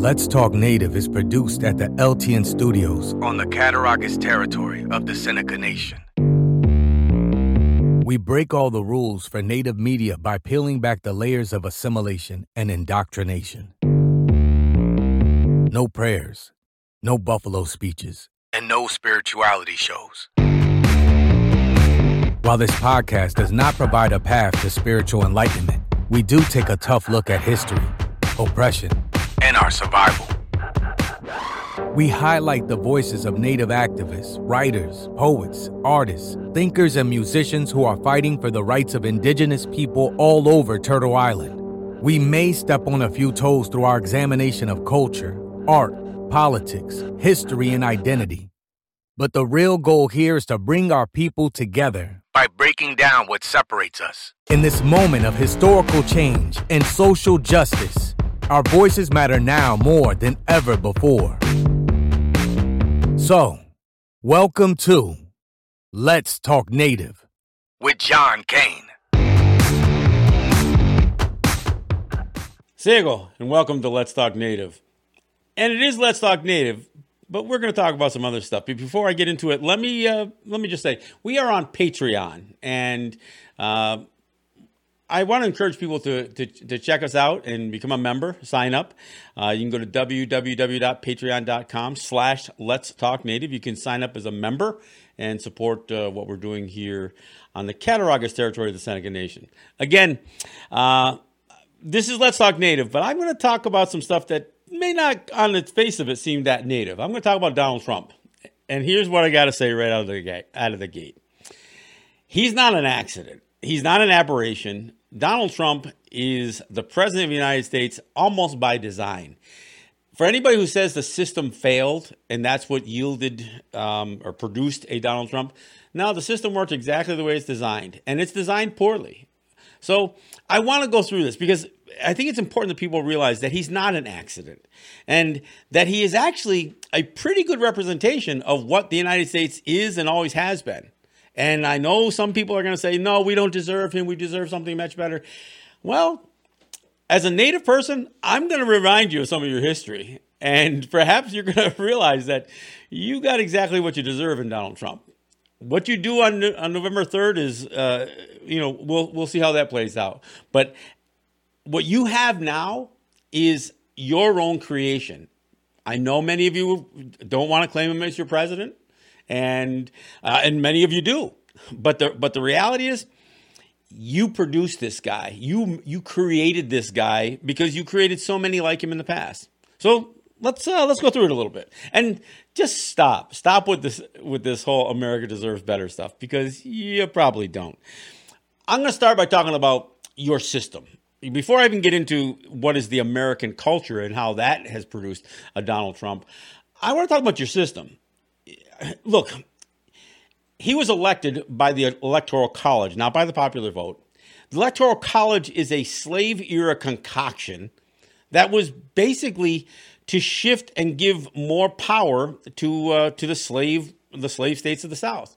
Let's Talk Native is produced at the LTN Studios on the Cattaraugus territory of the Seneca Nation. We break all the rules for Native media by peeling back the layers of assimilation and indoctrination. No prayers, no buffalo speeches, and no spirituality shows. While this podcast does not provide a path to spiritual enlightenment, we do take a tough look at history, oppression, and our survival. We highlight the voices of Native activists, writers, poets, artists, thinkers, and musicians who are fighting for the rights of Indigenous people all over Turtle Island. We may step on a few toes through our examination of culture, art, politics, history, and identity. But the real goal here is to bring our people together by breaking down what separates us. In this moment of historical change and social justice, our voices matter now more than ever before. So, welcome to Let's Talk Native with John Kane. Sego, and welcome to Let's Talk Native. And it is Let's Talk Native, but we're going to talk about some other stuff. But before I get into it, let me uh, let me just say we are on Patreon, and uh, I want to encourage people to, to, to, check us out and become a member, sign up. Uh, you can go to www.patreon.com slash let's talk native. You can sign up as a member and support uh, what we're doing here on the Cattaraugus territory of the Seneca Nation. Again, uh, this is Let's Talk Native, but I'm going to talk about some stuff that may not, on the face of it, seem that native. I'm going to talk about Donald Trump. And here's what I got to say right out of the gate. Out of the gate. He's not an accident. He's not an aberration. Donald Trump is the president of the United States almost by design. For anybody who says the system failed and that's what yielded um, or produced a Donald Trump, no, the system worked exactly the way it's designed, and it's designed poorly. So I want to go through this because I think it's important that people realize that he's not an accident and that he is actually a pretty good representation of what the United States is and always has been. And I know some people are going to say, no, we don't deserve him. We deserve something much better. Well, as a native person, I'm going to remind you of some of your history. And perhaps you're going to realize that you got exactly what you deserve in Donald Trump. What you do on, on November 3rd is, uh, you know, we'll, we'll see how that plays out. But what you have now is your own creation. I know many of you don't want to claim him as your president and uh, and many of you do. But the but the reality is, you produced this guy. You you created this guy because you created so many like him in the past. So let's uh, let's go through it a little bit and just stop stop with this with this whole America deserves better stuff because you probably don't. I'm going to start by talking about your system. Before I even get into what is the American culture and how that has produced a Donald Trump, I want to talk about your system look, he was elected by the Electoral College, not by the popular vote. The Electoral College is a slave era concoction that was basically to shift and give more power to uh, to the slave the slave states of the South,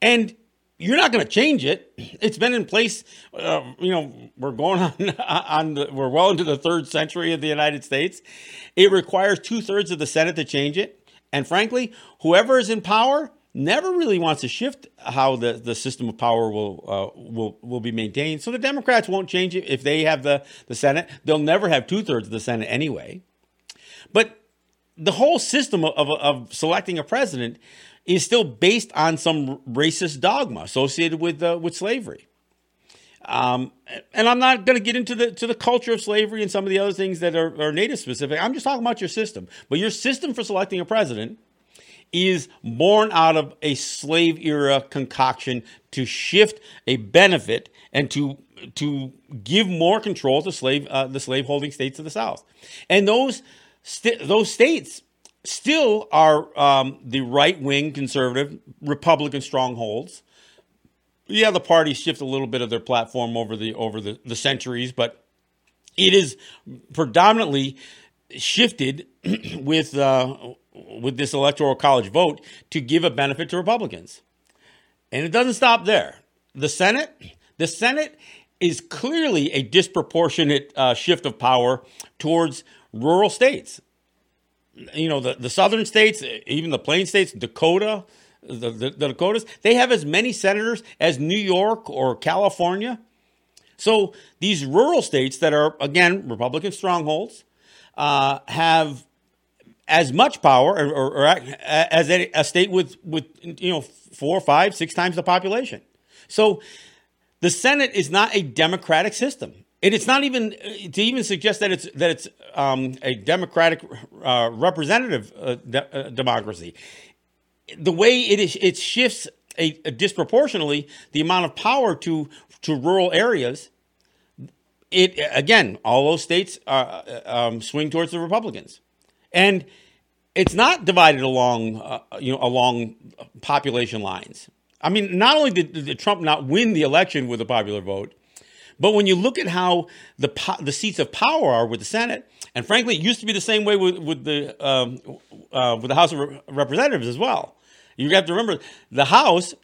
and you're not going to change it. It's been in place. Uh, you know, we're going on on the, we're well into the third century of the United States. It requires two thirds of the Senate to change it. And frankly, whoever is in power never really wants to shift how the, the system of power will uh, will will be maintained. So the Democrats won't change it if they have the, the Senate. They'll never have two thirds of the Senate anyway. But the whole system of, of, of, selecting a president is still based on some racist dogma associated with uh, with slavery. Um, and I'm not going to get into the to the culture of slavery and some of the other things that are, are native specific. I'm just talking about your system. But your system for selecting a president is born out of a slave era concoction to shift a benefit and to to give more control to slave uh, the slave holding states of the South, and those st- those states still are um, the right wing conservative Republican strongholds yeah, the parties shift a little bit of their platform over the over the, the centuries, but it is predominantly shifted with uh, with this electoral college vote to give a benefit to Republicans, and it doesn't stop there. The Senate, the Senate is clearly a disproportionate uh, shift of power towards rural states. You know, the, the southern states, even the plain states, Dakota, the, the, the Dakotas, they have as many senators as New York or California. So these rural states that are, again, Republican strongholds, uh, have as much power or, or, or as a, a, state with, with, you know, four, five, six times the population. So the Senate is not a democratic system. And it's not even to even suggest that it's that it's um, a democratic uh, representative uh, de- uh, democracy. The way it is, it shifts a, a disproportionately the amount of power to to rural areas. It again, all those states uh, um, swing towards the Republicans, and it's not divided along uh, you know along population lines. I mean, not only did, did Trump not win the election with a popular vote, but when you look at how the the seats of power are with the Senate, and frankly, it used to be the same way with, with the um, uh, with the House of Representatives as well. You have to remember the House.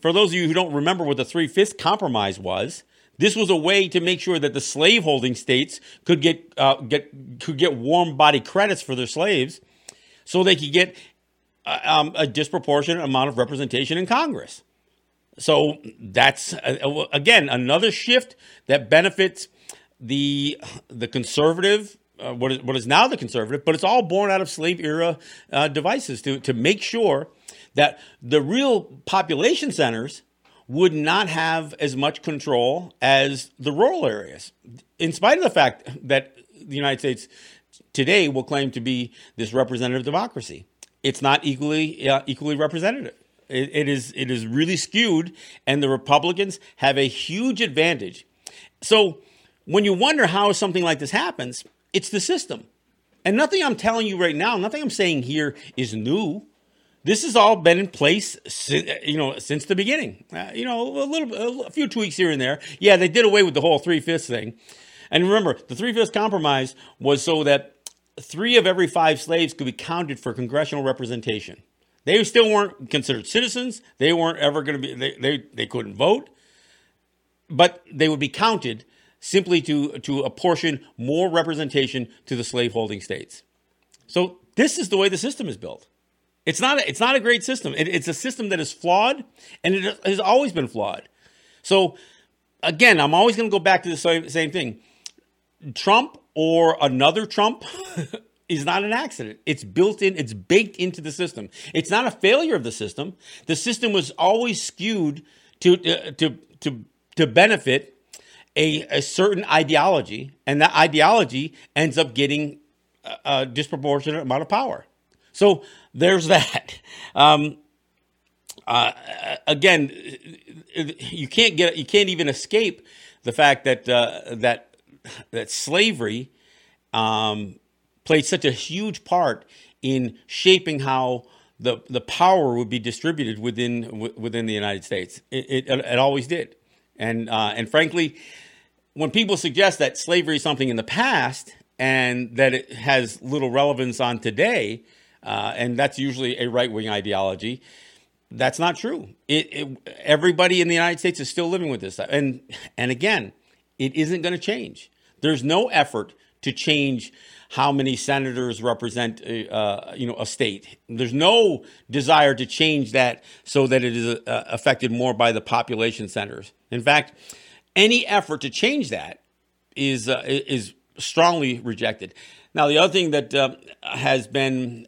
For those of you who don't remember what the three fifths compromise was, this was a way to make sure that the slaveholding states could get uh, get could get warm body credits for their slaves, so they could get uh, um, a disproportionate amount of representation in Congress. So that's uh, again another shift that benefits the the conservative. Uh, what is what is now the conservative, but it's all born out of slave era uh, devices to to make sure that the real population centers would not have as much control as the rural areas, in spite of the fact that the United States today will claim to be this representative democracy. It's not equally uh, equally representative. It, it is it is really skewed, and the Republicans have a huge advantage. So when you wonder how something like this happens, it's the system. And nothing I'm telling you right now, nothing I'm saying here is new. This has all been in place, you know, since the beginning. Uh, you know, a little, a few tweaks here and there. Yeah, they did away with the whole three fifths thing. And remember, the three fifths compromise was so that three of every five slaves could be counted for congressional representation. They still weren't considered citizens. They weren't ever going to be, they, they, they couldn't vote, but they would be counted simply to, to apportion more representation to the slaveholding states. So this is the way the system is built. It's not a, it's not a great system. It, it's a system that is flawed, and it has always been flawed. So again, I'm always going to go back to the same, same thing. Trump or another Trump is not an accident. It's built in, it's baked into the system. It's not a failure of the system. The system was always skewed to uh, to to to benefit a, a certain ideology, and that ideology ends up getting a, a disproportionate amount of power. So there's that. Um, uh, again, you can't get you can't even escape the fact that uh, that that slavery um, played such a huge part in shaping how the the power would be distributed within w- within the United States. It, it, it always did, and uh, and frankly, when people suggest that slavery is something in the past and that it has little relevance on today, uh, and that's usually a right wing ideology. That's not true. It, everybody in the United States is still living with this, and and again, it isn't going to change. There's no effort to change how many senators represent uh, you know a state. There's no desire to change that so that it is uh, affected more by the population centers. In fact, any effort to change that is uh, is strongly rejected. Now, the other thing that uh, has been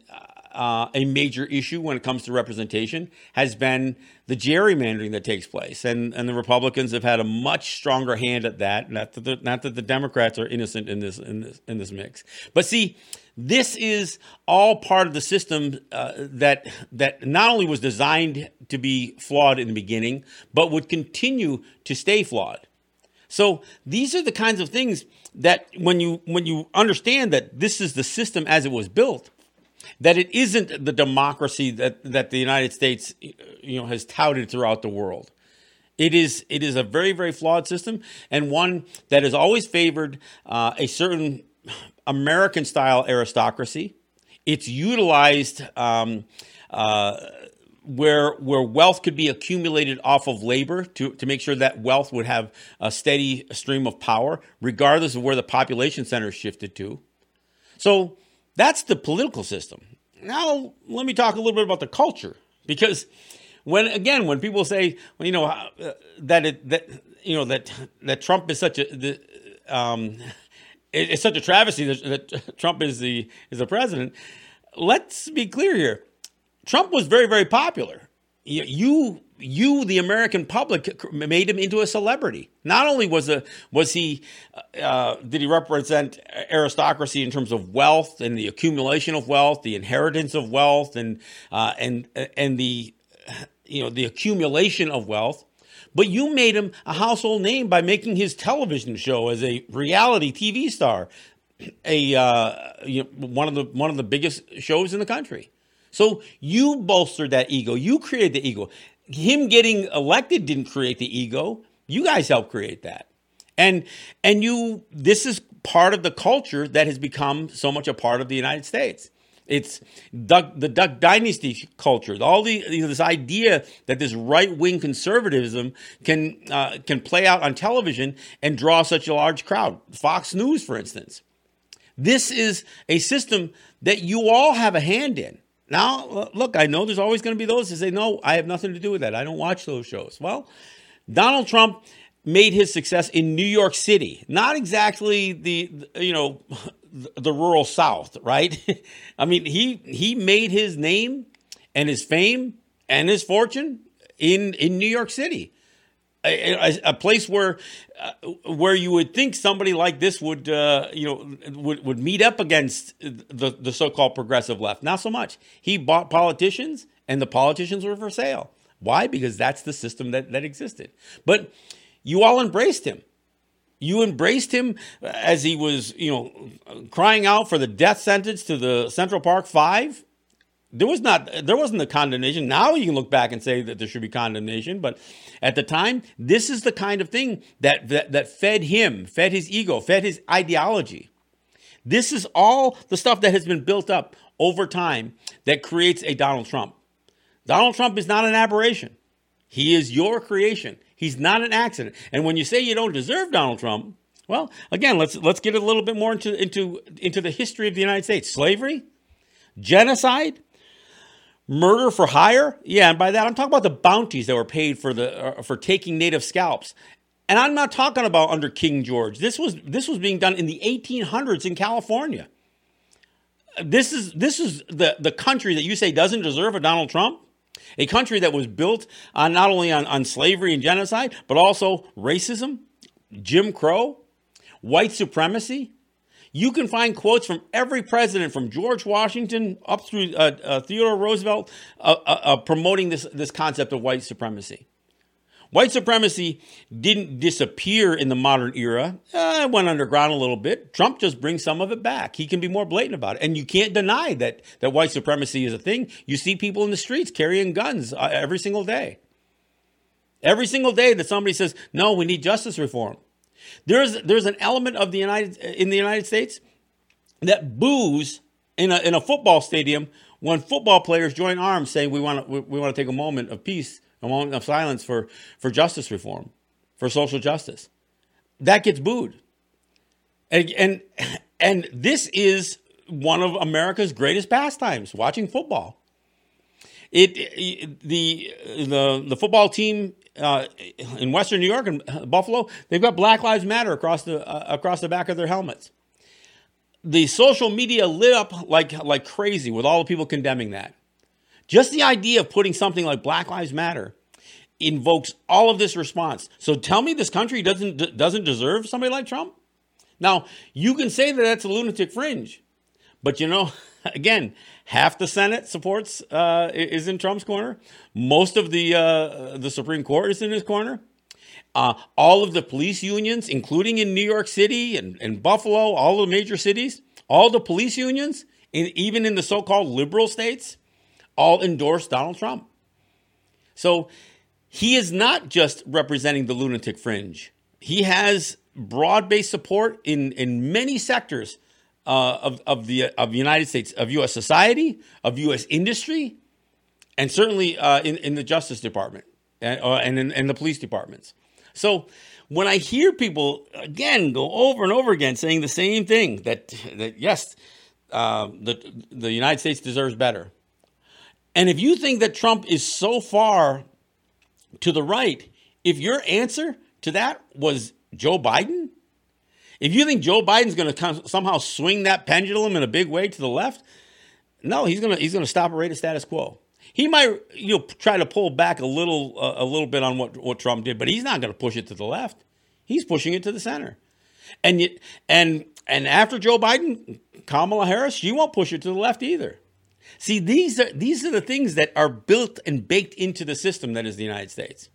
uh, a major issue when it comes to representation has been the gerrymandering that takes place, and and the Republicans have had a much stronger hand at that. Not that the, not that the Democrats are innocent in this in this in this mix, but see, this is all part of the system uh, that that not only was designed to be flawed in the beginning, but would continue to stay flawed. So these are the kinds of things that when you when you understand that this is the system as it was built, that it isn't the democracy that, that the United States you know has touted throughout the world. It is it is a very very flawed system and one that has always favored uh, a certain American style aristocracy. It's utilized um, uh, where where wealth could be accumulated off of labor to, to make sure that wealth would have a steady stream of power, regardless of where the population center shifted to. So that's the political system. Now let me talk a little bit about the culture, because when again when people say well, you know uh, that it, that you know that that Trump is such a the, um, it, it's such a travesty that, that Trump is the is the president. Let's be clear here Trump was very, very popular. You, you, the American public, made him into a celebrity. Not only was a was he uh, did he represent aristocracy in terms of wealth and the accumulation of wealth, the inheritance of wealth, and uh, and and the you know the accumulation of wealth, but you made him a household name by making his television show as a reality TV star, a uh, you know, one of the one of the biggest shows in the country. So you bolstered that ego. You created the ego. Him getting elected didn't create the ego. You guys helped create that. And and you this is part of the culture that has become so much a part of the United States. It's Duck, the Duck Dynasty culture. All the you know, this idea that this right wing conservatism can uh, can play out on television and draw such a large crowd. Fox News, for instance. This is a system that you all have a hand in. Now, look, I know there's always going to be those that say, no, I have nothing to do with that. I don't watch those shows. Well, Donald Trump made his success in New York City, not exactly the, you know, the rural South, right? I mean, he he made his name and his fame and his fortune in in New York City a, a, place where uh, where you would think somebody like this would uh, you know would, would meet up against the, the so-called progressive left. Not so much. He bought politicians, and the politicians were for sale. Why? Because that's the system that, that existed. But you all embraced him. You embraced him as he was, you know, crying out for the death sentence to the Central Park Five there was not there wasn't the condemnation. Now you can look back and say that there should be condemnation but at the time this is the kind of thing that that, that fed him fed his ego fed his ideology. This is all the stuff that has been built up over time that creates a donald trump. Donald trump is not an aberration. He is your creation. He's not an accident. And when you say you don't deserve donald trump well again let's let's get a little bit more into into into the history of the united states. Slavery? Genocide Murder for hire? Yeah, and by that I'm talking about the bounties that were paid for the uh, for taking native scalps. And I'm not talking about under King George. This was this was being done in the 1800s in California. This is this is the the country that you say doesn't deserve a Donald Trump. A country that was built on not only on, on slavery and genocide, but also racism, Jim Crow, white supremacy, you can find quotes from every president, from George Washington up through uh, uh, Theodore Roosevelt, uh, uh, uh, promoting this, this concept of white supremacy. White supremacy didn't disappear in the modern era. Uh, it went underground a little bit. Trump just brings some of it back. He can be more blatant about it. And you can't deny that, that white supremacy is a thing. You see people in the streets carrying guns every single day. Every single day that somebody says, no, we need justice reform. There's there's an element of the United in the United States that boos in a in a football stadium when football players join arms saying we want to we, want to take a moment of peace, a moment of silence for for justice reform, for social justice. That gets booed. And and, and this is one of America's greatest pastimes, watching football. It, the the the football team uh, in Western New York and Buffalo, they've got Black Lives Matter across the uh, across the back of their helmets. The social media lit up like like crazy with all the people condemning that. Just the idea of putting something like Black Lives Matter invokes all of this response. So tell me this country doesn't doesn't deserve somebody like Trump? Now, you can say that that's a lunatic fringe. But you know, again, half the Senate supports uh, is in Trump's corner. Most of the uh, the Supreme Court is in his corner. Uh, all of the police unions, including in New York City and, and Buffalo, all the major cities, all the police unions, in, even in the so-called liberal states, all endorse Donald Trump. So he is not just representing the lunatic fringe. He has broad-based support in, in many sectors uh, of, of the of the United States, of U.S. society, of U.S. industry, and certainly uh, in, in the Justice Department and, uh, and in, the police departments. So when I hear people again go over and over again saying the same thing that that yes, uh, the the United States deserves better, and if you think that Trump is so far to the right, if your answer to that was Joe Biden, if you think Joe Biden's going to somehow swing that pendulum in a big way to the left, no, he's going to he's going to stop a rate of status quo. He might you know try to pull back a little uh, a little bit on what what Trump did, but he's not going to push it to the left. He's pushing it to the center. And yet, and and after Joe Biden, Kamala Harris, she won't push it to the left either. See, these are these are the things that are built and baked into the system that is the United States.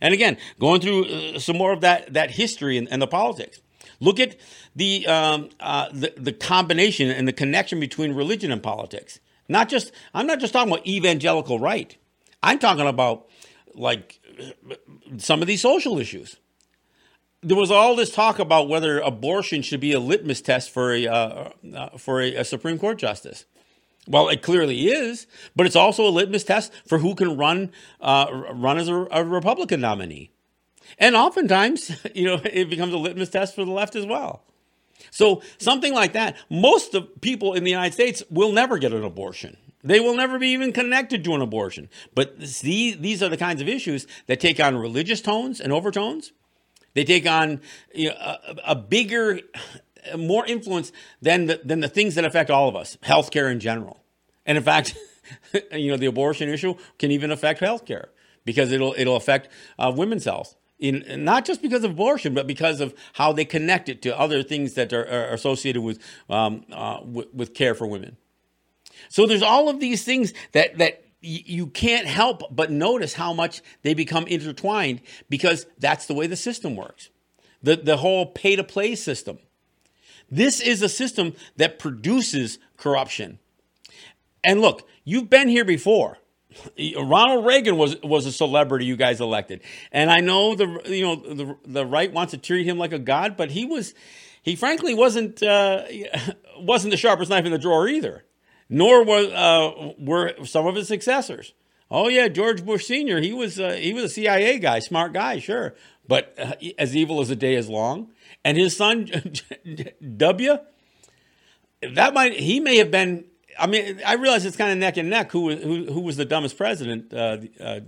And again, going through uh, some more of that that history and, and the politics. Look at the, um, uh, the the combination and the connection between religion and politics. Not just I'm not just talking about evangelical right. I'm talking about like some of these social issues. There was all this talk about whether abortion should be a litmus test for a uh, uh, for a, a Supreme Court justice. Well, it clearly is, but it's also a litmus test for who can run uh, run as a, a, Republican nominee. And oftentimes, you know, it becomes a litmus test for the left as well. So something like that, most of people in the United States will never get an abortion. They will never be even connected to an abortion. But these, these are the kinds of issues that take on religious tones and overtones. They take on you know, a, a bigger, more influence than the, than the things that affect all of us, healthcare in general. And in fact, you know, the abortion issue can even affect healthcare because it'll it'll affect uh, women's health in not just because of abortion, but because of how they connect it to other things that are, are associated with, um, uh, with, with care for women. So there's all of these things that that you can't help but notice how much they become intertwined because that's the way the system works. The the whole pay to play system. This is a system that produces corruption. And look, you've been here before. Ronald Reagan was was a celebrity you guys elected, and I know the you know the the right wants to treat him like a god, but he was he frankly wasn't uh, wasn't the sharpest knife in the drawer either. Nor was uh, were some of his successors. Oh yeah, George Bush Senior. He was uh, he was a CIA guy, smart guy, sure, but uh, as evil as the day is long. And his son W. That might he may have been I mean, I realize it's kind of neck and neck who who, who was the dumbest president, uh, uh,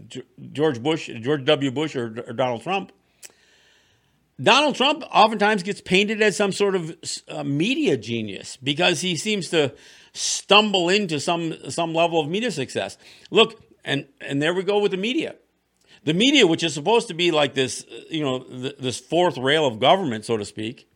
George Bush, George W. Bush, or, or, Donald Trump. Donald Trump oftentimes gets painted as some sort of uh, media genius because he seems to stumble into some some level of media success. Look, and and there we go with the media. The media, which is supposed to be like this, you know, th- this fourth rail of government, so to speak,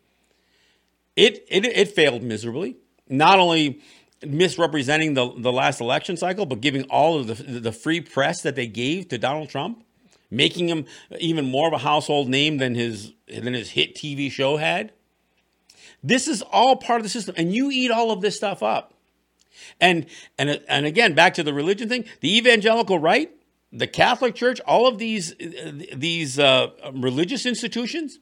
it it, it failed miserably. Not only misrepresenting the, the last election cycle, but giving all of the, the free press that they gave to Donald Trump, making him even more of a household name than his than his hit TV show had. This is all part of the system, and you eat all of this stuff up. And and and again, back to the religion thing, the evangelical right, the Catholic Church, all of these these uh, religious institutions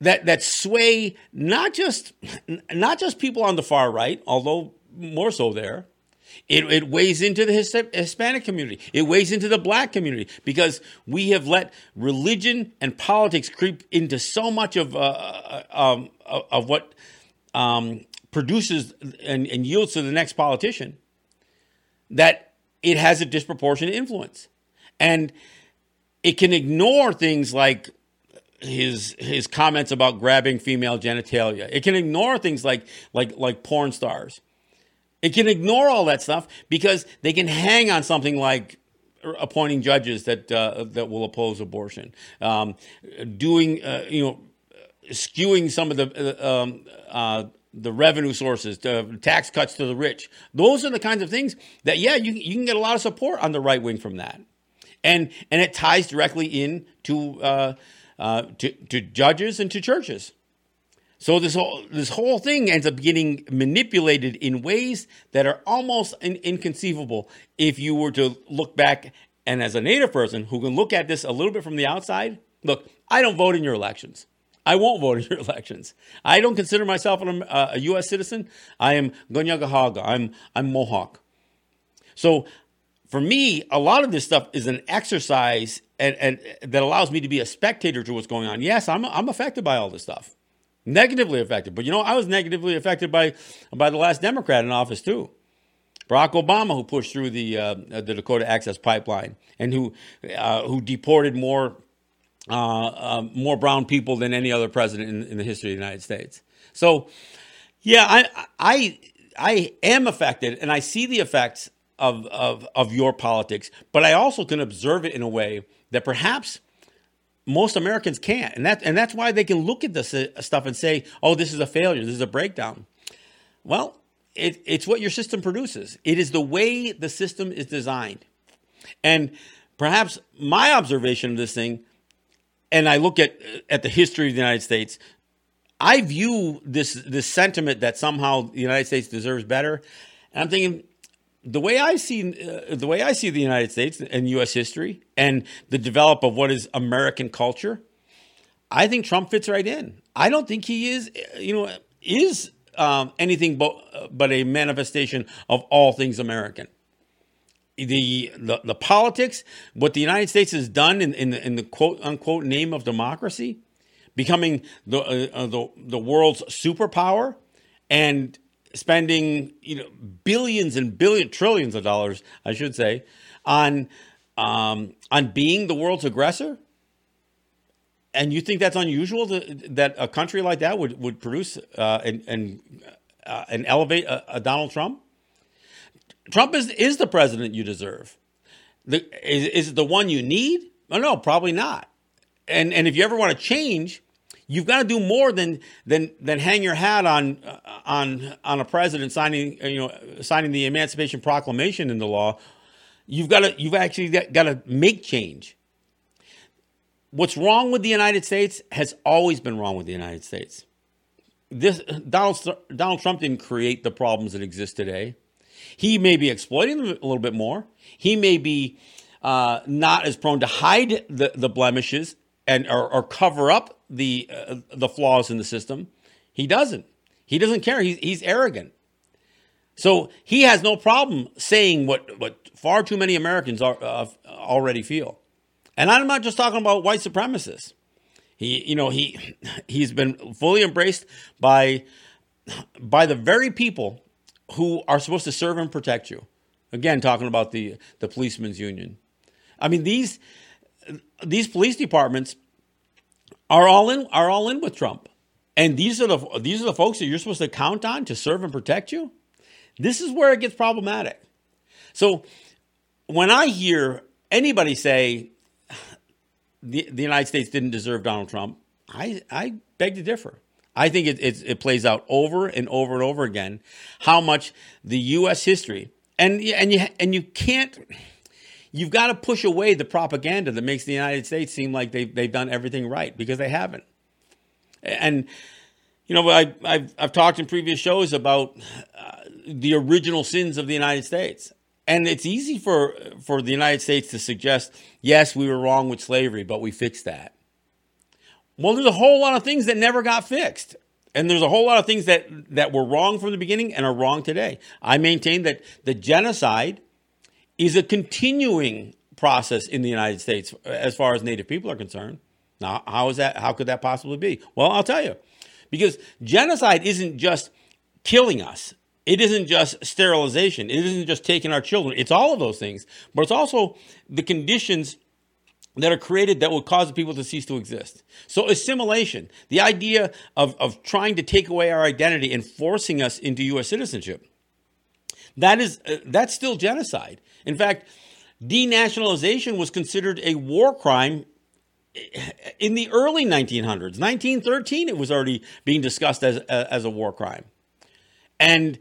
that that sway not just not just people on the far right, although more so there. It, it weighs into the Hispanic community. It weighs into the black community because we have let religion and politics creep into so much of uh, uh um, of what um, produces and, and yields to the next politician that it has a disproportionate influence, and it can ignore things like his his comments about grabbing female genitalia. It can ignore things like like like porn stars. It can ignore all that stuff because they can hang on something like appointing judges that uh, that will oppose abortion, um, doing uh, you know skewing some of the uh, um, uh, the revenue sources, the tax cuts to the rich. Those are the kinds of things that yeah you you can get a lot of support on the right wing from that, and and it ties directly in to uh, uh, to, to judges and to churches. So this whole this whole thing ends up getting manipulated in ways that are almost in, inconceivable if you were to look back and as a native person who can look at this a little bit from the outside. Look, I don't vote in your elections. I won't vote in your elections. I don't consider myself uh, a, a U.S. citizen. I am Gonyaga I'm I'm Mohawk. So for me, a lot of this stuff is an exercise and, and that allows me to be a spectator to what's going on. Yes, I'm I'm affected by all this stuff, negatively affected. But you know, I was negatively affected by by the last Democrat in office too, Barack Obama, who pushed through the uh, the Dakota Access Pipeline and who uh, who deported more uh, uh more brown people than any other president in, in, the history of the United States. So, yeah, I I I am affected, and I see the effects of, of, of your politics, but I also can observe it in a way that perhaps most Americans can't. And, that, and that's why they can look at this uh, stuff and say, oh, this is a failure, this is a breakdown. Well, it, it's what your system produces, it is the way the system is designed. And perhaps my observation of this thing, and I look at, at the history of the United States, I view this, this sentiment that somehow the United States deserves better. And I'm thinking, the way I see uh, the way I see the United States and U.S. history and the develop of what is American culture, I think Trump fits right in. I don't think he is, you know, is um, anything but but a manifestation of all things American. The, the the politics, what the United States has done in in the, in the quote unquote name of democracy, becoming the uh, uh the the world's superpower, and spending you know billions and billion trillions of dollars, I should say, on um, on being the world's aggressor. And you think that's unusual to, that a country like that would would produce uh, and and uh, and elevate a, a, Donald Trump? Trump is is the president you deserve. The, is, is it the one you need? Oh, no, probably not. And and if you ever want to change, You've got to do more than than than hang your hat on on on a president signing you know signing the Emancipation Proclamation into law. You've got to you've actually got to make change. What's wrong with the United States has always been wrong with the United States. This Donald Donald Trump didn't create the problems that exist today. He may be exploiting them a little bit more. He may be uh, not as prone to hide the, the blemishes and or, or cover up the uh, the flaws in the system. He doesn't. He doesn't care. He's he's arrogant. So he has no problem saying what what far too many Americans are, uh, already feel. And I'm not just talking about white supremacists. He you know he he's been fully embraced by by the very people who are supposed to serve and protect you. Again, talking about the the policemen's union. I mean these these police departments are all in are all in with Trump. And these are the these are the folks that you're supposed to count on to serve and protect you. This is where it gets problematic. So when I hear anybody say the, the United States didn't deserve Donald Trump, I, I beg to differ. I think it, it, it plays out over and over and over again how much the U.S. history and and you and you can't you've got to push away the propaganda that makes the United States seem like they've, they've done everything right because they haven't. And, you know, I, have I've talked in previous shows about uh, the original sins of the United States. And it's easy for, for the United States to suggest, yes, we were wrong with slavery, but we fixed that. Well, there's a whole lot of things that never got fixed. And there's a whole lot of things that, that were wrong from the beginning and are wrong today. I maintain that the genocide is a continuing process in the United States as far as Native people are concerned. Now, how is that? How could that possibly be? Well, I'll tell you, because genocide isn't just killing us. It isn't just sterilization. It isn't just taking our children. It's all of those things, but it's also the conditions that are created that will cause people to cease to exist. So assimilation, the idea of, of trying to take away our identity and forcing us into U.S. citizenship, that is uh, that's still genocide. In fact, denationalization was considered a war crime in the early 1900s. 1913, it was already being discussed as, as a war crime. And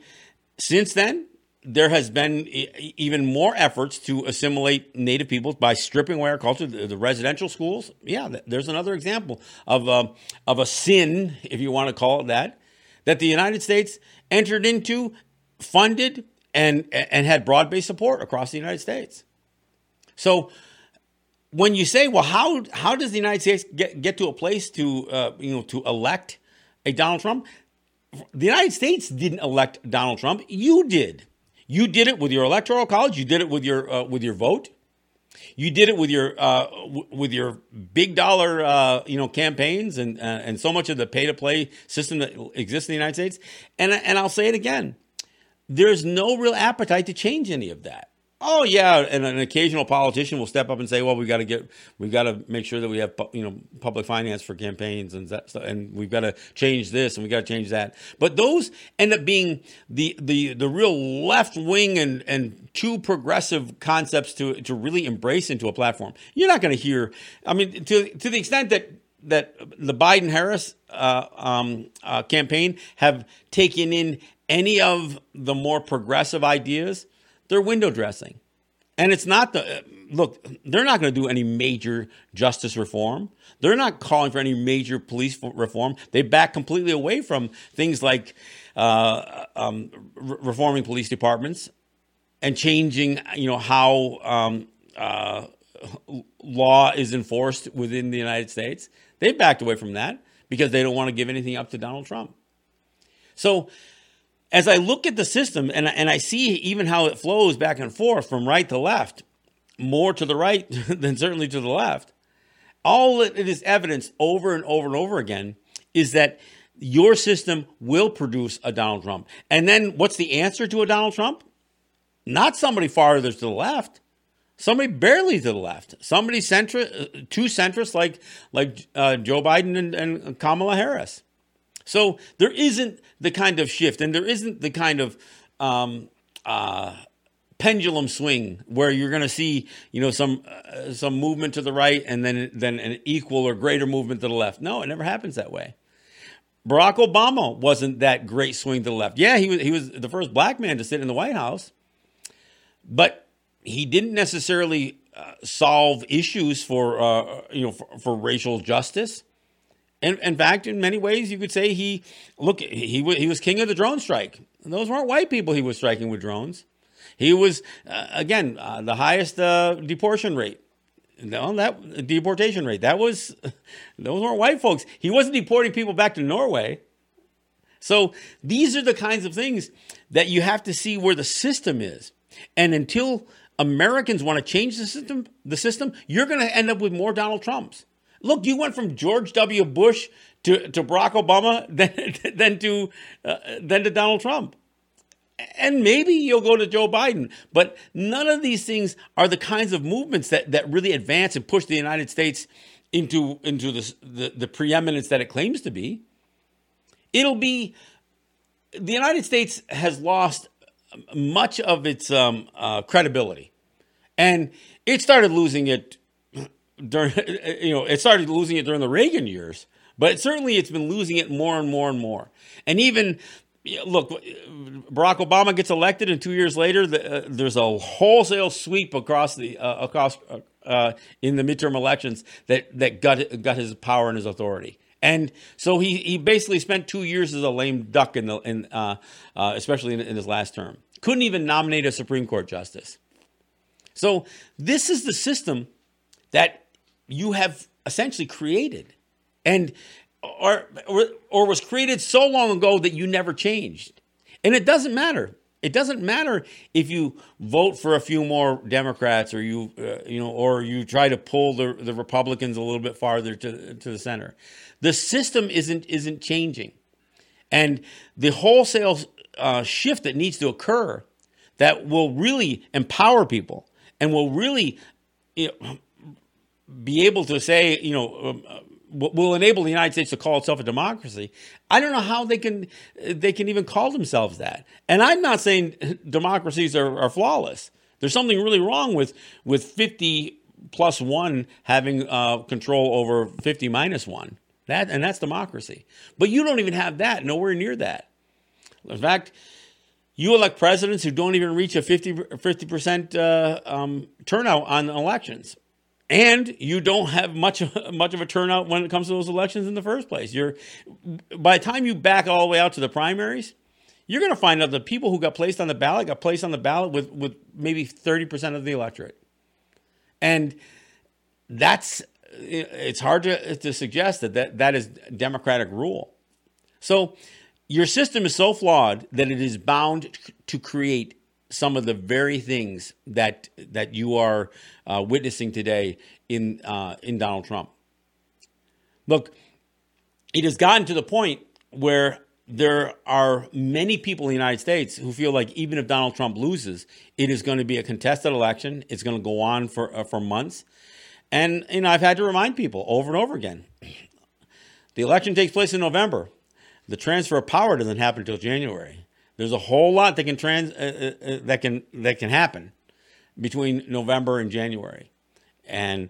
since then, there has been even more efforts to assimilate Native peoples by stripping away our culture. The, residential schools, yeah, there's another example of a, uh, of a sin, if you want to call it that, that the United States entered into, funded, and and had broad based support across the United States. So when you say, well, how how does the United States get, get to a place to uh, you know to elect a Donald Trump? The United States didn't elect Donald Trump. You did. You did it with your electoral college. You did it with your uh, with your vote. You did it with your uh, w- with your big dollar uh, you know campaigns and uh, and so much of the pay to play system that exists in the United States. And and I'll say it again, there's no real appetite to change any of that. Oh yeah, and an occasional politician will step up and say, "Well, we've got to get, we've got to make sure that we have, you know, public finance for campaigns, and that, stuff, and we've got to change this, and we've got to change that." But those end up being the the the real left wing and and too progressive concepts to to really embrace into a platform. You're not going to hear. I mean, to to the extent that that the Biden Harris uh, um, uh, campaign have taken in any of the more progressive ideas they're window dressing. And it's not the look, they're not going to do any major justice reform. They're not calling for any major police reform. They back completely away from things like uh, um, re- reforming police departments and changing, you know, how um, uh, law is enforced within the United States. They've backed away from that because they don't want to give anything up to Donald Trump. So as I look at the system and, and I see even how it flows back and forth from right to left, more to the right than certainly to the left, all it is evidence over and over and over again is that your system will produce a Donald Trump. And then what's the answer to a Donald Trump? Not somebody farther to the left. Somebody barely to the left. Somebody centrist, too centrist like like uh, Joe Biden and, and Kamala Harris. So there isn't the kind of shift, and there isn't the kind of um, uh, pendulum swing where you're going to see, you know, some uh, some movement to the right and then then an equal or greater movement to the left. No, it never happens that way. Barack Obama wasn't that great swing to the left. Yeah, he was he was the first black man to sit in the White House, but he didn't necessarily uh, solve issues for uh, you know for, for racial justice. In, in fact, in many ways, you could say he look he was he was king of the drone strike. Those weren't white people he was striking with drones. He was uh, again uh, the highest uh, deportation rate. No, that deportation rate that was those weren't white folks. He wasn't deporting people back to Norway. So these are the kinds of things that you have to see where the system is, and until Americans want to change the system, the system, you're going to end up with more Donald Trumps. Look, you went from George W. Bush to, to Barack Obama, then, then to uh, then to Donald Trump. And maybe you'll go to Joe Biden, but none of these things are the kinds of movements that, that really advance and push the United States into, into the, the, the preeminence that it claims to be. It'll be the United States has lost much of its um, uh, credibility, and it started losing it during you know it started losing it during the Reagan years, but certainly it's been losing it more and more and more. And even look, Barack Obama gets elected, and two years later, the, uh, there's a wholesale sweep across the uh, across uh, uh in the midterm elections that that got got his power and his authority. And so he, he basically spent two years as a lame duck in the in uh, uh, especially in, in his last term. Couldn't even nominate a Supreme Court justice. So this is the system that you have essentially created and or, or, or was created so long ago that you never changed. And it doesn't matter. It doesn't matter if you vote for a few more Democrats or you uh, you know or you try to pull the, the Republicans a little bit farther to, to the center. The system isn't isn't changing. And the wholesale uh, shift that needs to occur that will really empower people and will really you know, be able to say, you know, um, uh, will enable the United States to call itself a democracy. I don't know how they can they can even call themselves that. And I'm not saying democracies are, are flawless. There's something really wrong with with 50 plus one having uh, control over 50 minus one. That and that's democracy. But you don't even have that. Nowhere near that. In fact, you elect presidents who don't even reach a 50 percent uh, um, turnout on elections and you don't have much much of a turnout when it comes to those elections in the first place. You're by the time you back all the way out to the primaries, you're going to find out the people who got placed on the ballot got placed on the ballot with with maybe 30% of the electorate. And that's it's hard to, to suggest that, that that is democratic rule. So your system is so flawed that it is bound to create some of the very things that that you are uh, witnessing today in uh, in Donald Trump. Look, it has gotten to the point where there are many people in the United States who feel like even if Donald Trump loses, it is going to be a contested election. It's going to go on for uh, for months, and you know I've had to remind people over and over again. The election takes place in November. The transfer of power doesn't happen until January. There's a whole lot that can trans uh, uh, uh, that can that can happen between November and January, and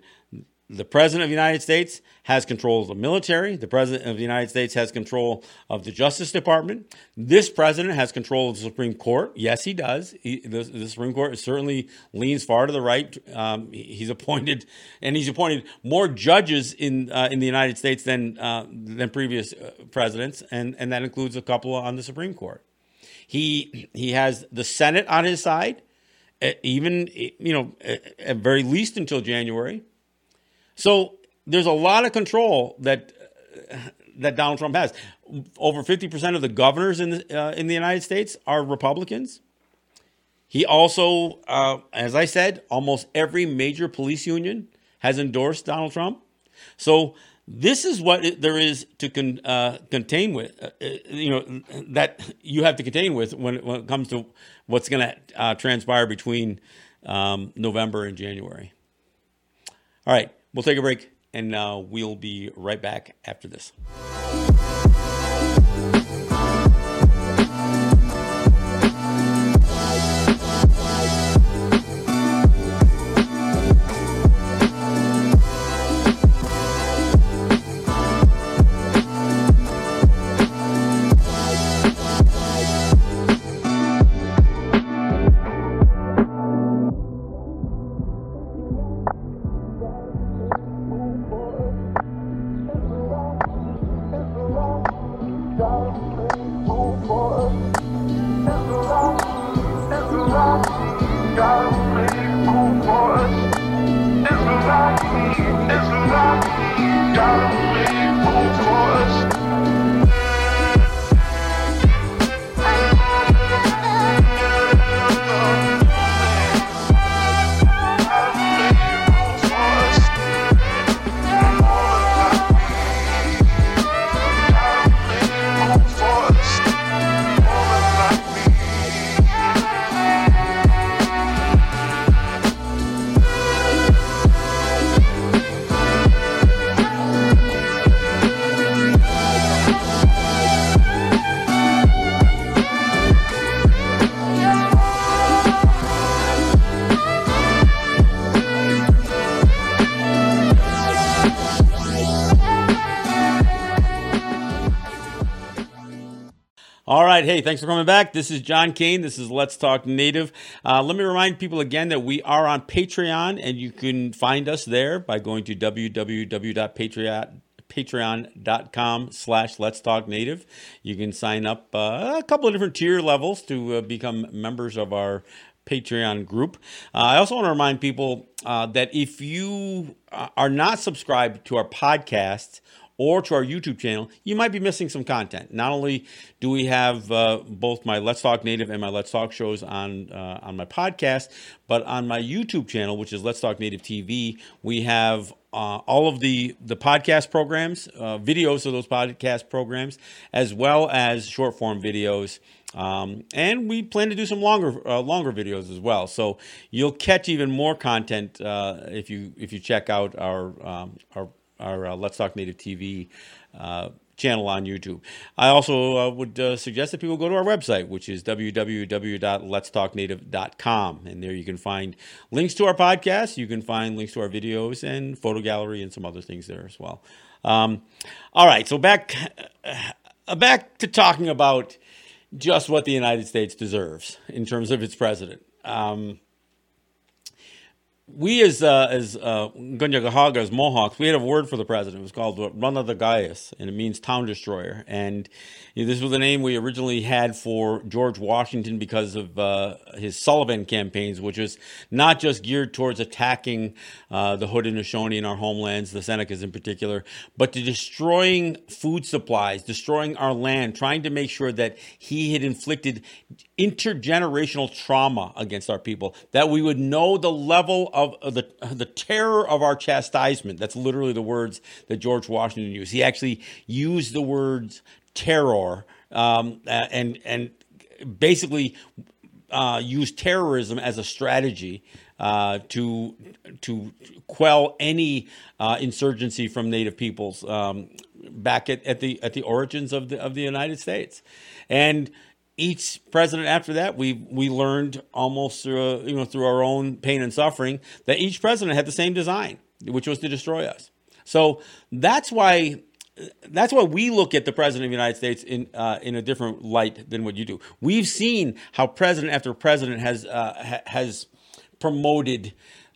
the president of the United States has control of the military. The president of the United States has control of the Justice Department. This president has control of the Supreme Court. Yes, he does. He, the, the, Supreme Court certainly leans far to the right. Um, he's appointed, and he's appointed more judges in uh, in the United States than uh, than previous uh, presidents, and and that includes a couple on the Supreme Court. He he has the Senate on his side, even you know at very least until January. So there's a lot of control that that Donald Trump has. Over 50% of the governors in the, uh, in the United States are Republicans. He also, uh, as I said, almost every major police union has endorsed Donald Trump. So this is what there is to con, uh, contain with, uh, uh, you know, that you have to contain with when, when it comes to what's going to uh, transpire between um, November and January. All right. We'll take a break and uh, we'll be right back after this. Hey, thanks for coming back. This is John Kane. This is Let's Talk Native. Uh, let me remind people again that we are on Patreon, and you can find us there by going to www.patreon.com slash let's talk native you can sign up uh, a couple of different tier levels to uh, become members of our patreon group uh, i also want to remind people uh, that if you uh, are not subscribed to our podcast or to our YouTube channel, you might be missing some content. Not only do we have uh, both my Let's Talk Native and my Let's Talk shows on uh, on my podcast, but on my YouTube channel, which is Let's Talk Native TV, we have uh, all of the the podcast programs, uh, videos of those podcast programs, as well as short form videos. Um, and we plan to do some longer uh, longer videos as well. So you'll catch even more content uh, if you if you check out our um, our our uh, Let's Talk Native TV uh, channel on YouTube. I also uh, would uh, suggest that people go to our website, which is www.letstalknative.com. And there you can find links to our podcast, you can find links to our videos and photo gallery and some other things there as well. Um, all right, so back, uh, back to talking about just what the United States deserves in terms of its president. Um, we as uh, as uh, Kanien'kehá:ka, as Mohawks, we had a word for the president. It was called Run of the Gaius, and it means town destroyer. And you know, this was the name we originally had for George Washington because of uh, his Sullivan campaigns, which was not just geared towards attacking uh, the Haudenosaunee in our homelands, the Senecas in particular, but to destroying food supplies, destroying our land, trying to make sure that he had inflicted intergenerational trauma against our people, that we would know the level of, the, the terror of our chastisement. That's literally the words that George Washington used. He actually used the words terror um, and, and basically uh, used terrorism as a strategy uh, to to quell any uh, insurgency from Native peoples um, back at, at the at the origins of the of the United States, and each president after that, we we learned almost through, you know through our own pain and suffering that each president had the same design, which was to destroy us. So that's why that's why we look at the president of the United States in uh, in a different light than what you do. We've seen how president after president has uh, ha- has promoted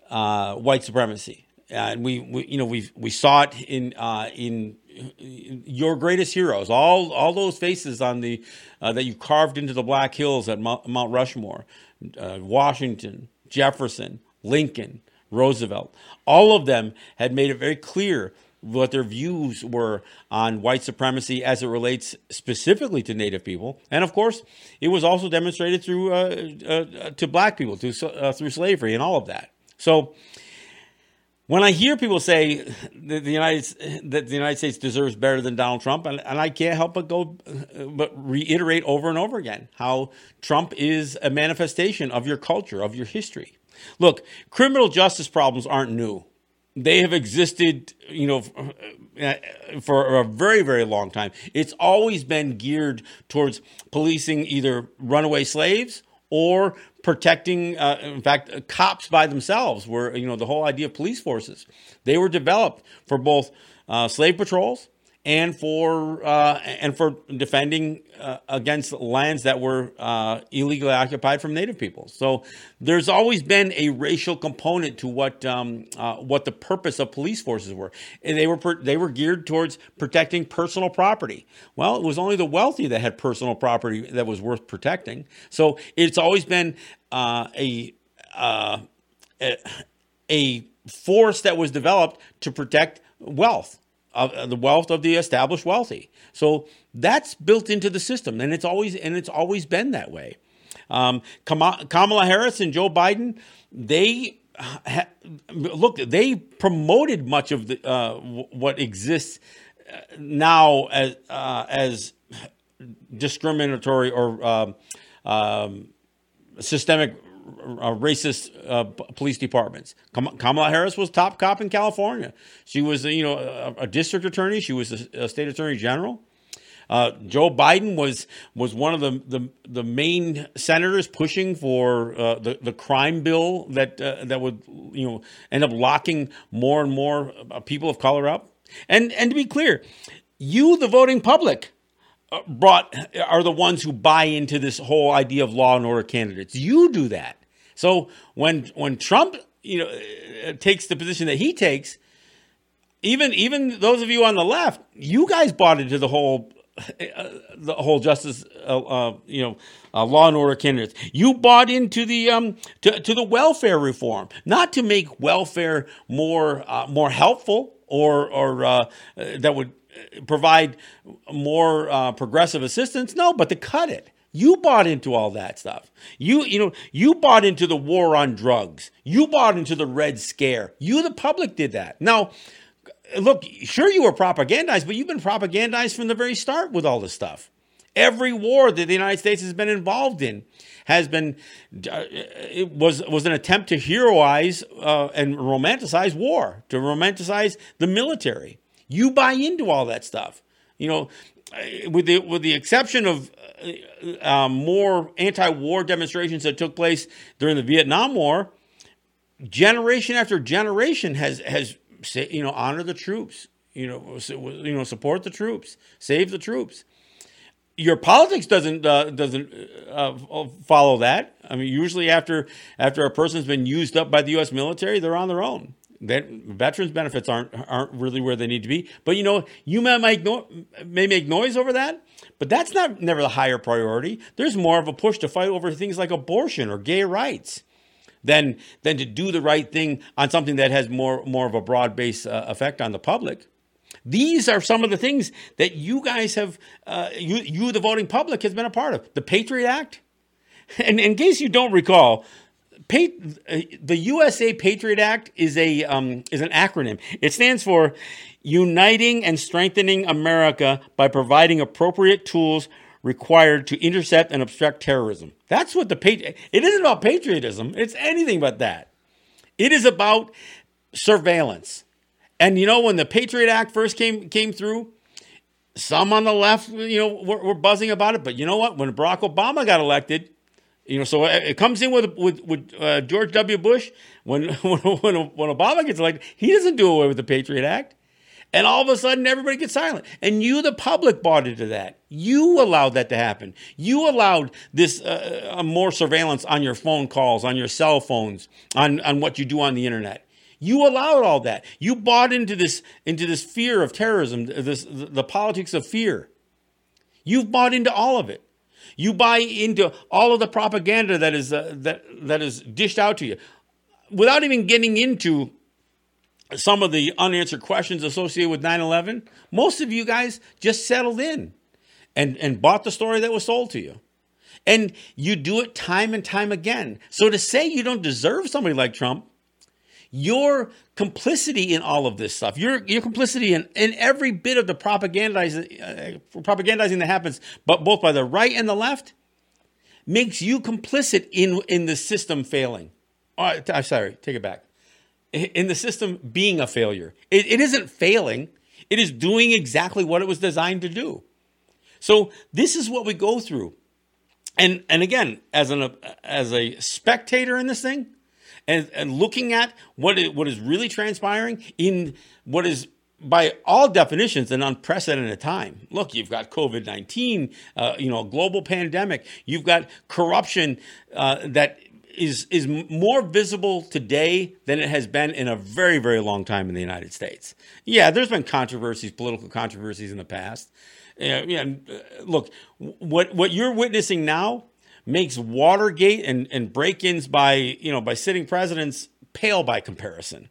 uh, white supremacy, and we, we, you know we we saw it in uh, in your greatest heroes, all all those faces on the uh, that you carved into the Black Hills at Mount, Rushmore, uh, Washington, Jefferson, Lincoln, Roosevelt, all of them had made it very clear what their views were on white supremacy as it relates specifically to Native people, and of course, it was also demonstrated through uh, uh, to black people through uh, through slavery and all of that. So when I hear people say that the United that the United States deserves better than Donald Trump, and, and, I can't help but go but reiterate over and over again how Trump is a manifestation of your culture, of your history. Look, criminal justice problems aren't new. They have existed, you know, for a very, very long time. It's always been geared towards policing either runaway slaves or protecting, uh, in fact, cops by themselves were, you know, the whole idea of police forces. They were developed for both uh, slave patrols and for uh, and for defending uh, against lands that were uh, illegally occupied from Native people. So there's always been a racial component to what um, uh, what the purpose of police forces were, and they were per- they were geared towards protecting personal property. Well, it was only the wealthy that had personal property that was worth protecting. So it's always been uh, a, uh, a a force that was developed to protect wealth of uh, the wealth of the established wealthy. So that's built into the system, and it's always and it's always been that way. Um, Kamala Harris and Joe Biden, they ha, look, they promoted much of the uh, what exists uh, now as uh, as discriminatory or um, um, systemic uh, racist uh, police departments. Kamala Harris was top cop in California. She was, you know, a, a district attorney. She was a, a state attorney general. Uh, Joe Biden was was one of the the, the main senators pushing for uh, the the crime bill that uh, that would you know end up locking more and more uh, people of color up. And and to be clear, you the voting public brought are the ones who buy into this whole idea of law and order candidates. You do that. So when when Trump you know uh, takes the position that he takes, even even those of you on the left, you guys bought into the whole uh, the whole justice, uh, uh, you know, uh, law and order candidates. You bought into the um, to, to the welfare reform, not to make welfare more uh, more helpful or or that would provide more progressive assistance. No, but to cut it. You bought into all that stuff. You, you know, you bought into the war on drugs. You bought into the Red Scare. You, the public, did that. Now, look, sure you were propagandized, but you've been propagandized from the very start with all this stuff. Every war that the United States has been involved in has been uh, it was was an attempt to heroize uh, and romanticize war, to romanticize the military. You buy into all that stuff. You know, with the with the exception of uh, um, more anti-war demonstrations that took place during the Vietnam War, generation after generation has has you know honor the troops, you know you know support the troops, save the troops. your politics doesn't uh, doesn't uh, follow that. I mean, usually after after a person's been used up by the U.S. military, they're on their own. That veterans benefits aren't aren't really where they need to be. But you know, you may make no, may make noise over that, but that's not never the higher priority. There's more of a push to fight over things like abortion or gay rights than than to do the right thing on something that has more more of a broad base uh, effect on the public. These are some of the things that you guys have, uh, you, you, the voting public, has been a part of. The Patriot Act. And in case you don't recall, the USA Patriot Act is a um, is an acronym. It stands for Uniting and Strengthening America by Providing Appropriate Tools Required to Intercept and Obstruct Terrorism. That's what the. It isn't about patriotism. It's anything but that. It is about surveillance. And you know when the Patriot Act first came came through, some on the left, you know, were, were buzzing about it. But you know what? When Barack Obama got elected you know, so it comes in with with, with uh, George W. Bush when, when when Obama gets elected, he doesn't do away with the Patriot Act, and all of a sudden everybody gets silent. And you, the public, bought into that. You allowed that to happen. You allowed this uh, more surveillance on your phone calls, on your cell phones, on on what you do on the internet. You allowed all that. You bought into this into this fear of terrorism, this the politics of fear. You've bought into all of it. You buy into all of the propaganda that is uh, that that is dished out to you, without even getting into some of the unanswered questions associated with 9/11. Most of you guys just settled in and and bought the story that was sold to you. And you do it time and time again. So to say you don't deserve somebody like Trump your complicity in all of this stuff, your your complicity in, in every bit of the propagandizing uh, propagandizing that happens, but both by the right and the left, makes you complicit in in the system failing. Oh, I'm sorry, take it back. In the system being a failure, it, it isn't failing. It is doing exactly what it was designed to do. So this is what we go through, and and again, as an as a spectator in this thing, and, and looking at what is, what is really transpiring in what is by all definitions, an unprecedented time. Look, you've got COVID nineteen, uh, you know, a global pandemic. You've got corruption uh, that is is more visible today than it has been in a very very long time in the United States. Yeah, there's been controversies, political controversies in the past. Uh, yeah, look, what what you're witnessing now makes Watergate and, and break-ins by you know by sitting presidents pale by comparison.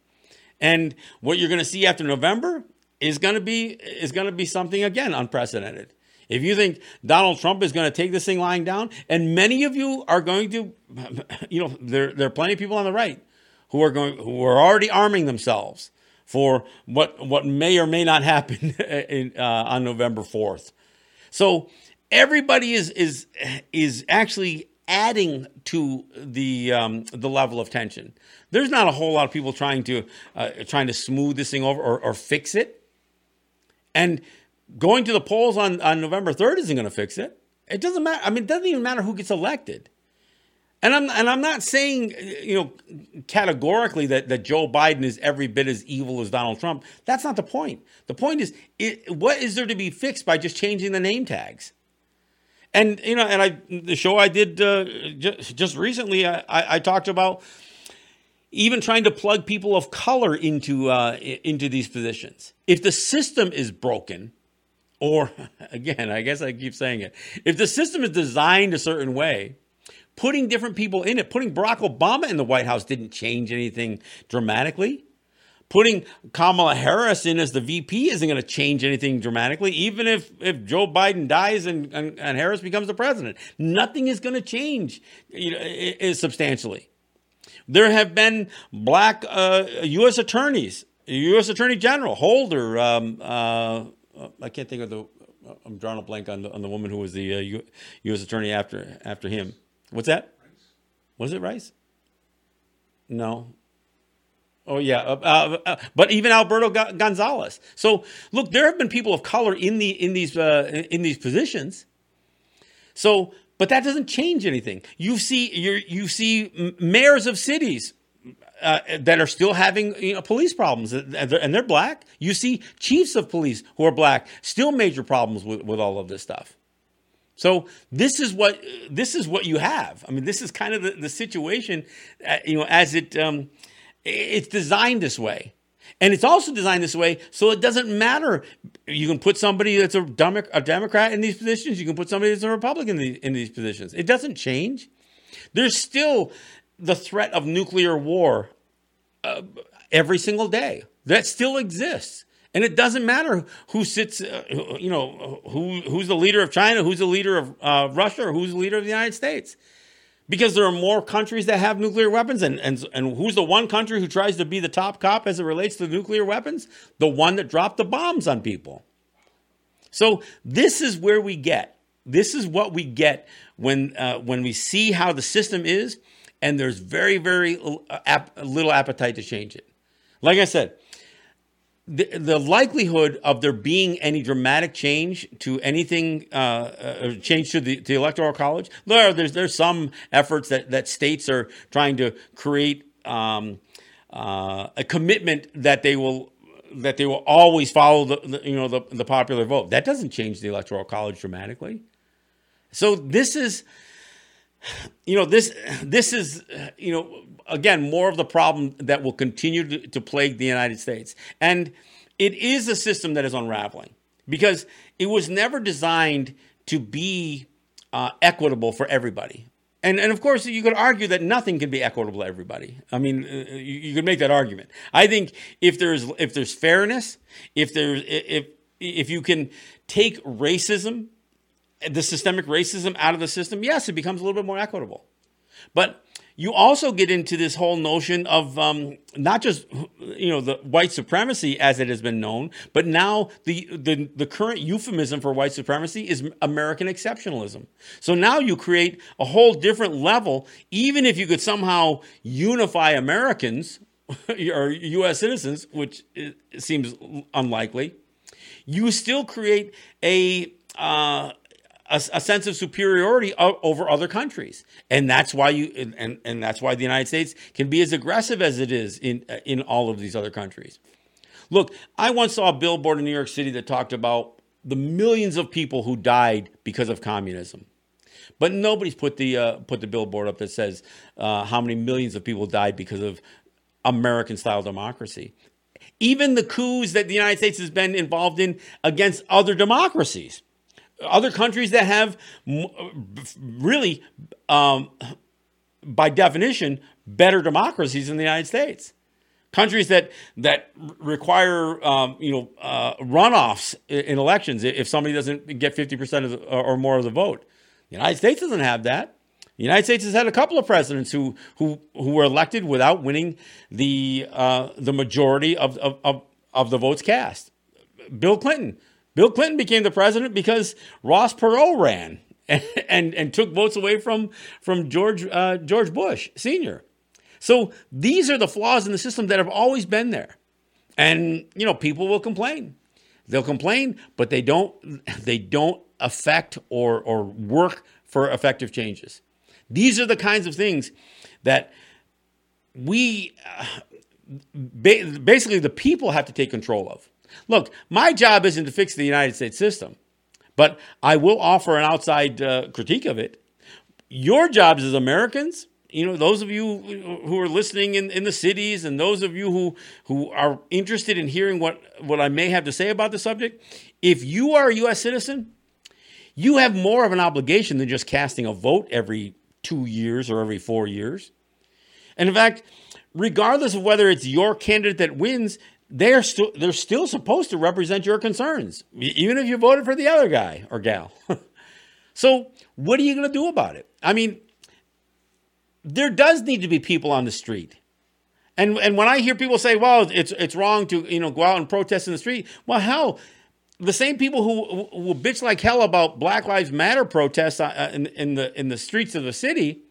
And what you're going to see after November is going to be is going to be something again unprecedented. If you think Donald Trump is going to take this thing lying down, and many of you are going to, you know, there there are plenty of people on the right who are going who are already arming themselves for what what may or may not happen in, uh, on November fourth. So everybody is is is actually adding to the um, the level of tension. There's not a whole lot of people trying to uh, trying to smooth this thing over or, or fix it. And going to the polls on, on November 3rd isn't going to fix it. It doesn't matter. I mean, it doesn't even matter who gets elected. And I'm and I'm not saying you know categorically that, that Joe Biden is every bit as evil as Donald Trump. That's not the point. The point is, it, what is there to be fixed by just changing the name tags? And you know, and I the show I did uh, just, just recently, I, I, talked about even trying to plug people of color into uh, into these positions. If the system is broken, or again, I guess I keep saying it, if the system is designed a certain way, putting different people in it, putting Barack Obama in the White House didn't change anything dramatically putting Kamala Harris in as the VP isn't going to change anything dramatically, even if, if Joe Biden dies and, and, and Harris becomes the president. Nothing is going to change you know, substantially. There have been black uh, U.S. attorneys, U.S. Attorney General Holder. Um, uh, I can't think of the. I'm drawing a blank on the on the woman who was the uh, U, U.S. Attorney after after him. What's that? Was it Rice? No, Oh yeah, uh, uh, uh, but even Alberto Gonzales. So look, there have been people of color in the in these uh, in these positions. So, but that doesn't change anything. You see, you you see mayors of cities uh, that are still having you know, police problems, and they're, and they're, black. You see chiefs of police who are black, still major problems with, with all of this stuff. So this is what this is what you have. I mean, this is kind of the, the situation, uh, you know, as it um, it's designed this way. And it's also designed this way so it doesn't matter. You can put somebody that's a, a Democrat in these positions. You can put somebody that's a Republican in, the, in these positions. It doesn't change. There's still the threat of nuclear war uh, every single day. That still exists. And it doesn't matter who sits, uh, you know, who, who's the leader of China, who's the leader of uh, Russia, or who's the leader of the United States because there are more countries that have nuclear weapons and, and and who's the one country who tries to be the top cop as it relates to nuclear weapons the one that dropped the bombs on people so this is where we get this is what we get when uh, when we see how the system is and there's very very little appetite to change it like i said the, the likelihood of there being any dramatic change to anything, uh, uh, change to the, to the electoral college, there, there's there's some efforts that that states are trying to create um, uh, a commitment that they will that they will always follow the, the you know the, the popular vote. That doesn't change the electoral college dramatically. So this is, you know, this this is you know again, more of the problem that will continue to, to plague the United States. And it is a system that is unraveling because it was never designed to be uh, equitable for everybody. And, and of course, you could argue that nothing can be equitable to everybody. I mean, uh, you, you could make that argument. I think if there's if there's fairness, if there's if if you can take racism, the systemic racism out of the system, yes, it becomes a little bit more equitable. But you also get into this whole notion of um, not just you know the white supremacy as it has been known, but now the, the the current euphemism for white supremacy is American exceptionalism. So now you create a whole different level. Even if you could somehow unify Americans or U.S. citizens, which seems unlikely, you still create a uh, a, a, sense of superiority over other countries, and that's why you and, and that's why the United States can be as aggressive as it is in in all of these other countries. Look, I once saw a billboard in New York City that talked about the millions of people who died because of communism, but nobody's put the uh, put the billboard up that says uh, how many millions of people died because of American style democracy. Even the coups that the United States has been involved in against other democracies other countries that have really, um, by definition, better democracies than the United States. Countries that that require um, you know uh, runoffs in elections if somebody doesn't get fifty percent or more of the vote. The United States doesn't have that. The United States has had a couple of presidents who who who were elected without winning the uh, the majority of, of, of, of the votes cast. Bill Clinton Bill Clinton became the president because Ross Perot ran and, and, and took votes away from, from George, uh, George Bush Sr. So these are the flaws in the system that have always been there. And, you know, people will complain. They'll complain, but they don't, they don't affect or, or work for effective changes. These are the kinds of things that we, uh, basically, the people have to take control of. Look, my job isn't to fix the United States system, but I will offer an outside uh, critique of it. Your jobs as Americans, you know, those of you who are listening in, in the cities and those of you who, who are interested in hearing what, what I may have to say about the subject, if you are a U.S. citizen, you have more of an obligation than just casting a vote every two years or every four years. And in fact, regardless of whether it's your candidate that wins, they're still they're still supposed to represent your concerns, even if you voted for the other guy or gal. so, what are you going to do about it? I mean, there does need to be people on the street. And and when I hear people say, "Well, it's it's wrong to you know go out and protest in the street," well, hell, the same people who who bitch like hell about Black Lives Matter protests uh, in, in the in the streets of the city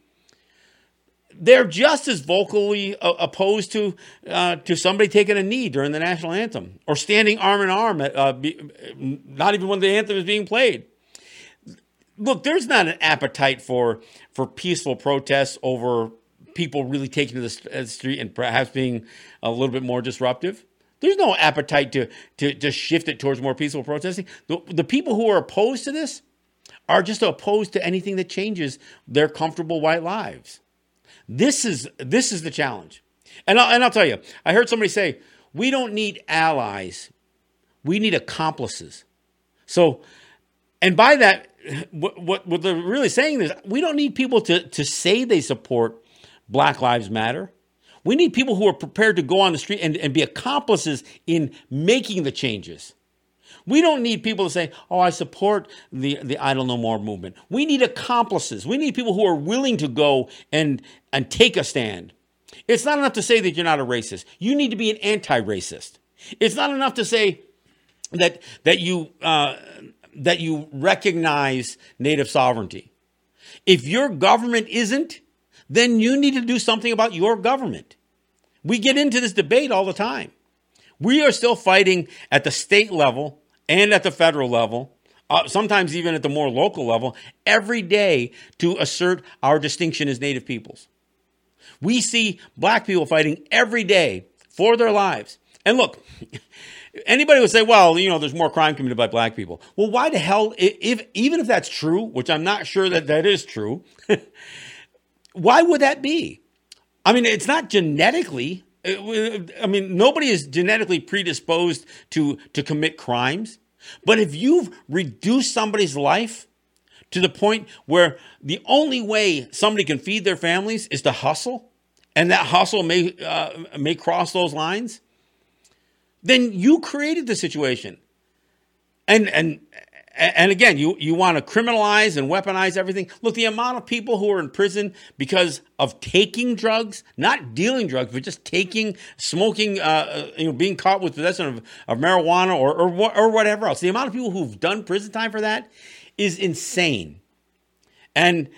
they're just as vocally uh, opposed to uh, to somebody taking a knee during the national anthem or standing arm in arm, at, uh, be, not even when the anthem is being played. Look, there's not an appetite for for peaceful protests over people really taking to the uh, street and perhaps being a little bit more disruptive. There's no appetite to to, to shift it towards more peaceful protesting. The, the people who are opposed to this are just opposed to anything that changes their comfortable white lives. This is this is the challenge. And I'll, and I'll tell you, I heard somebody say, we don't need allies. We need accomplices. So, and by that, what, what, what they're really saying is we don't need people to, to say they support Black Lives Matter. We need people who are prepared to go on the street and, and be accomplices in making the changes. We don't need people to say, oh, I support the, the Idle No More movement. We need accomplices. We need people who are willing to go and, and take a stand. It's not enough to say that you're not a racist. You need to be an anti racist. It's not enough to say that, that, you, uh, that you recognize native sovereignty. If your government isn't, then you need to do something about your government. We get into this debate all the time. We are still fighting at the state level and at the federal level, uh, sometimes even at the more local level, every day to assert our distinction as Native peoples. We see black people fighting every day for their lives. And look, anybody would say, well, you know, there's more crime committed by black people. Well, why the hell, if even if that's true, which I'm not sure that that is true, why would that be? I mean, it's not genetically. I mean, nobody is genetically predisposed to to commit crimes. But if you've reduced somebody's life to the point where the only way somebody can feed their families is to hustle, and that hustle may uh, may cross those lines, then you created the situation. And and and again, you, you want to criminalize and weaponize everything. Look, the amount of people who are in prison because of taking drugs, not dealing drugs, but just taking, smoking, uh, uh you know, being caught with possession of, of marijuana or, or, or whatever else. The amount of people who've done prison time for that is insane. And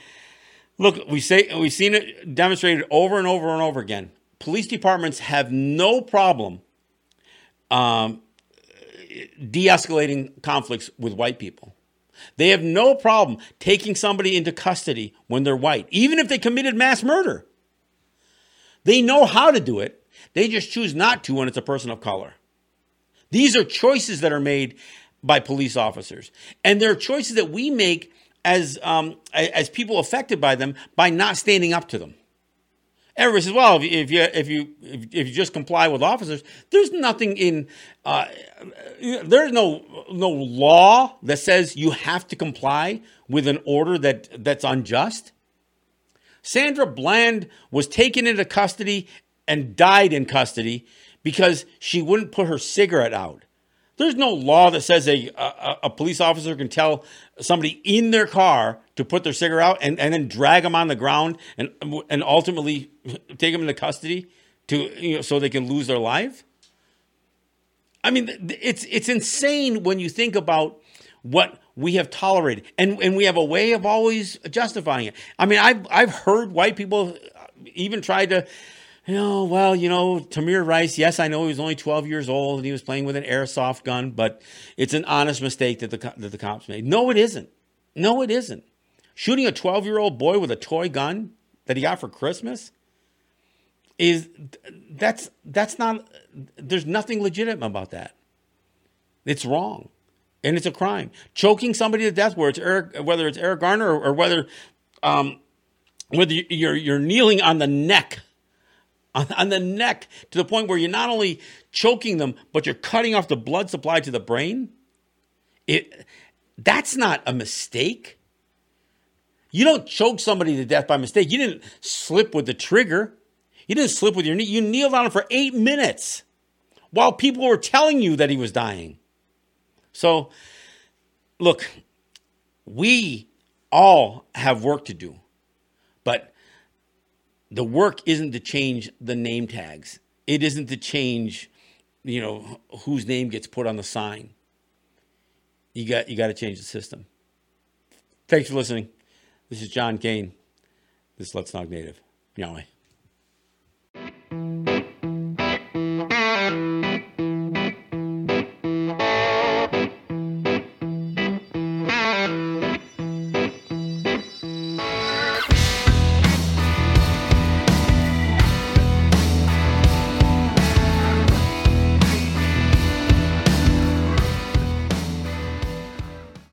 look, we say we've seen it demonstrated over and over and over again. Police departments have no problem um, de escalating conflicts with white people. They have no problem taking somebody into custody when they're white, even if they committed mass murder. They know how to do it, they just choose not to when it's a person of color. These are choices that are made by police officers, and there are choices that we make as um, as people affected by them by not standing up to them. Everybody says, "Well, if you if you if you if you just comply with officers, there's nothing in uh, there's no no law that says you have to comply with an order that that's unjust." Sandra Bland was taken into custody and died in custody because she wouldn't put her cigarette out. There's no law that says a, a, a, police officer can tell somebody in their car to put their cigarette out and, and then drag them on the ground and, and ultimately take them into custody to, you know, so they can lose their life. I mean, it's, it's insane when you think about what we have tolerated and, and we have a way of always justifying it. I mean, I've, I've heard white people even try to, you know, well, you know, Tamir Rice, yes, I know he was only 12 years old and he was playing with an airsoft gun, but it's an honest mistake that the, that the cops made. No, it isn't. No, it isn't. Shooting a 12 year old boy with a toy gun that he got for Christmas is that's that's not there's nothing legitimate about that. It's wrong. And it's a crime. Choking somebody to death, where it's Eric, whether it's Eric Garner or, or whether um, whether you're you're kneeling on the neck on, the neck to the point where you're not only choking them, but you're cutting off the blood supply to the brain. It, that's not a mistake. You don't choke somebody to death by mistake. You didn't slip with the trigger. You didn't slip with your knee. You kneeled on him for eight minutes while people were telling you that he was dying. So, look, we all have work to do. The work isn't to change the name tags. It isn't to change, you know, whose name gets put on the sign. You got you got to change the system. Thanks for listening. This is John Kane. This is Let's Talk Native. Nyaweh.